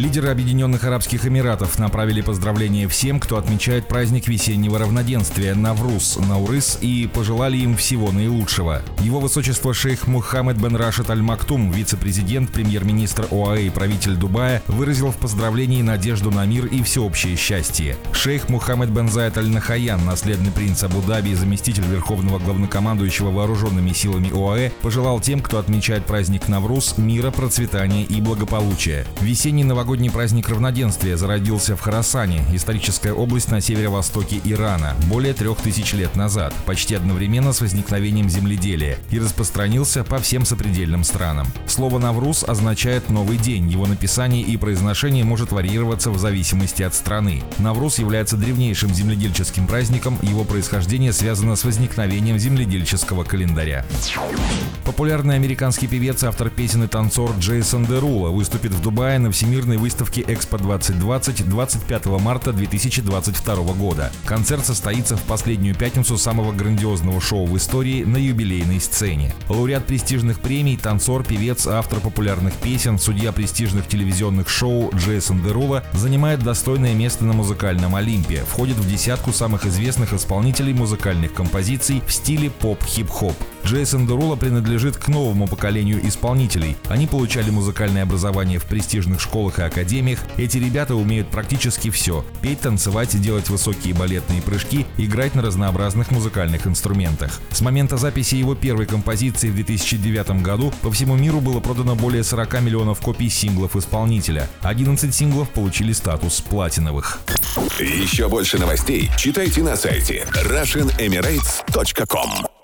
Лидеры Объединенных Арабских Эмиратов направили поздравления всем, кто отмечает праздник весеннего равноденствия Навруз, Наурыс и пожелали им всего наилучшего. Его высочество шейх Мухаммед бен Рашид Аль-Мактум, вице-президент, премьер-министр ОАЭ и правитель Дубая, выразил в поздравлении надежду на мир и всеобщее счастье. Шейх Мухаммед бен Зайд Аль-Нахаян, наследный принц Абу-Даби и заместитель верховного главнокомандующего вооруженными силами ОАЭ, пожелал тем, кто отмечает праздник Навруз, мира, процветания и благополучия. Весенний новогодний праздник равноденствия зародился в Харасане, историческая область на северо-востоке Ирана, более трех тысяч лет назад, почти одновременно с возникновением земледелия, и распространился по всем сопредельным странам. Слово «Навруз» означает «новый день», его написание и произношение может варьироваться в зависимости от страны. Навруз является древнейшим земледельческим праздником, его происхождение связано с возникновением земледельческого календаря. Популярный американский певец, автор песен и танцор Джейсон Дерула выступит в Дубае на всемирной выставки Экспо 2020 25 марта 2022 года. Концерт состоится в последнюю пятницу самого грандиозного шоу в истории на юбилейной сцене. Лауреат престижных премий, танцор, певец, автор популярных песен, судья престижных телевизионных шоу Джейсон Дерула занимает достойное место на музыкальном Олимпе, входит в десятку самых известных исполнителей музыкальных композиций в стиле поп-хип-хоп. Джейсон Дерула принадлежит к новому поколению исполнителей. Они получали музыкальное образование в престижных школах и академиях. Эти ребята умеют практически все – петь, танцевать, делать высокие балетные прыжки, играть на разнообразных музыкальных инструментах. С момента записи его первой композиции в 2009 году по всему миру было продано более 40 миллионов копий синглов исполнителя. 11 синглов получили статус платиновых. Еще больше новостей читайте на сайте RussianEmirates.com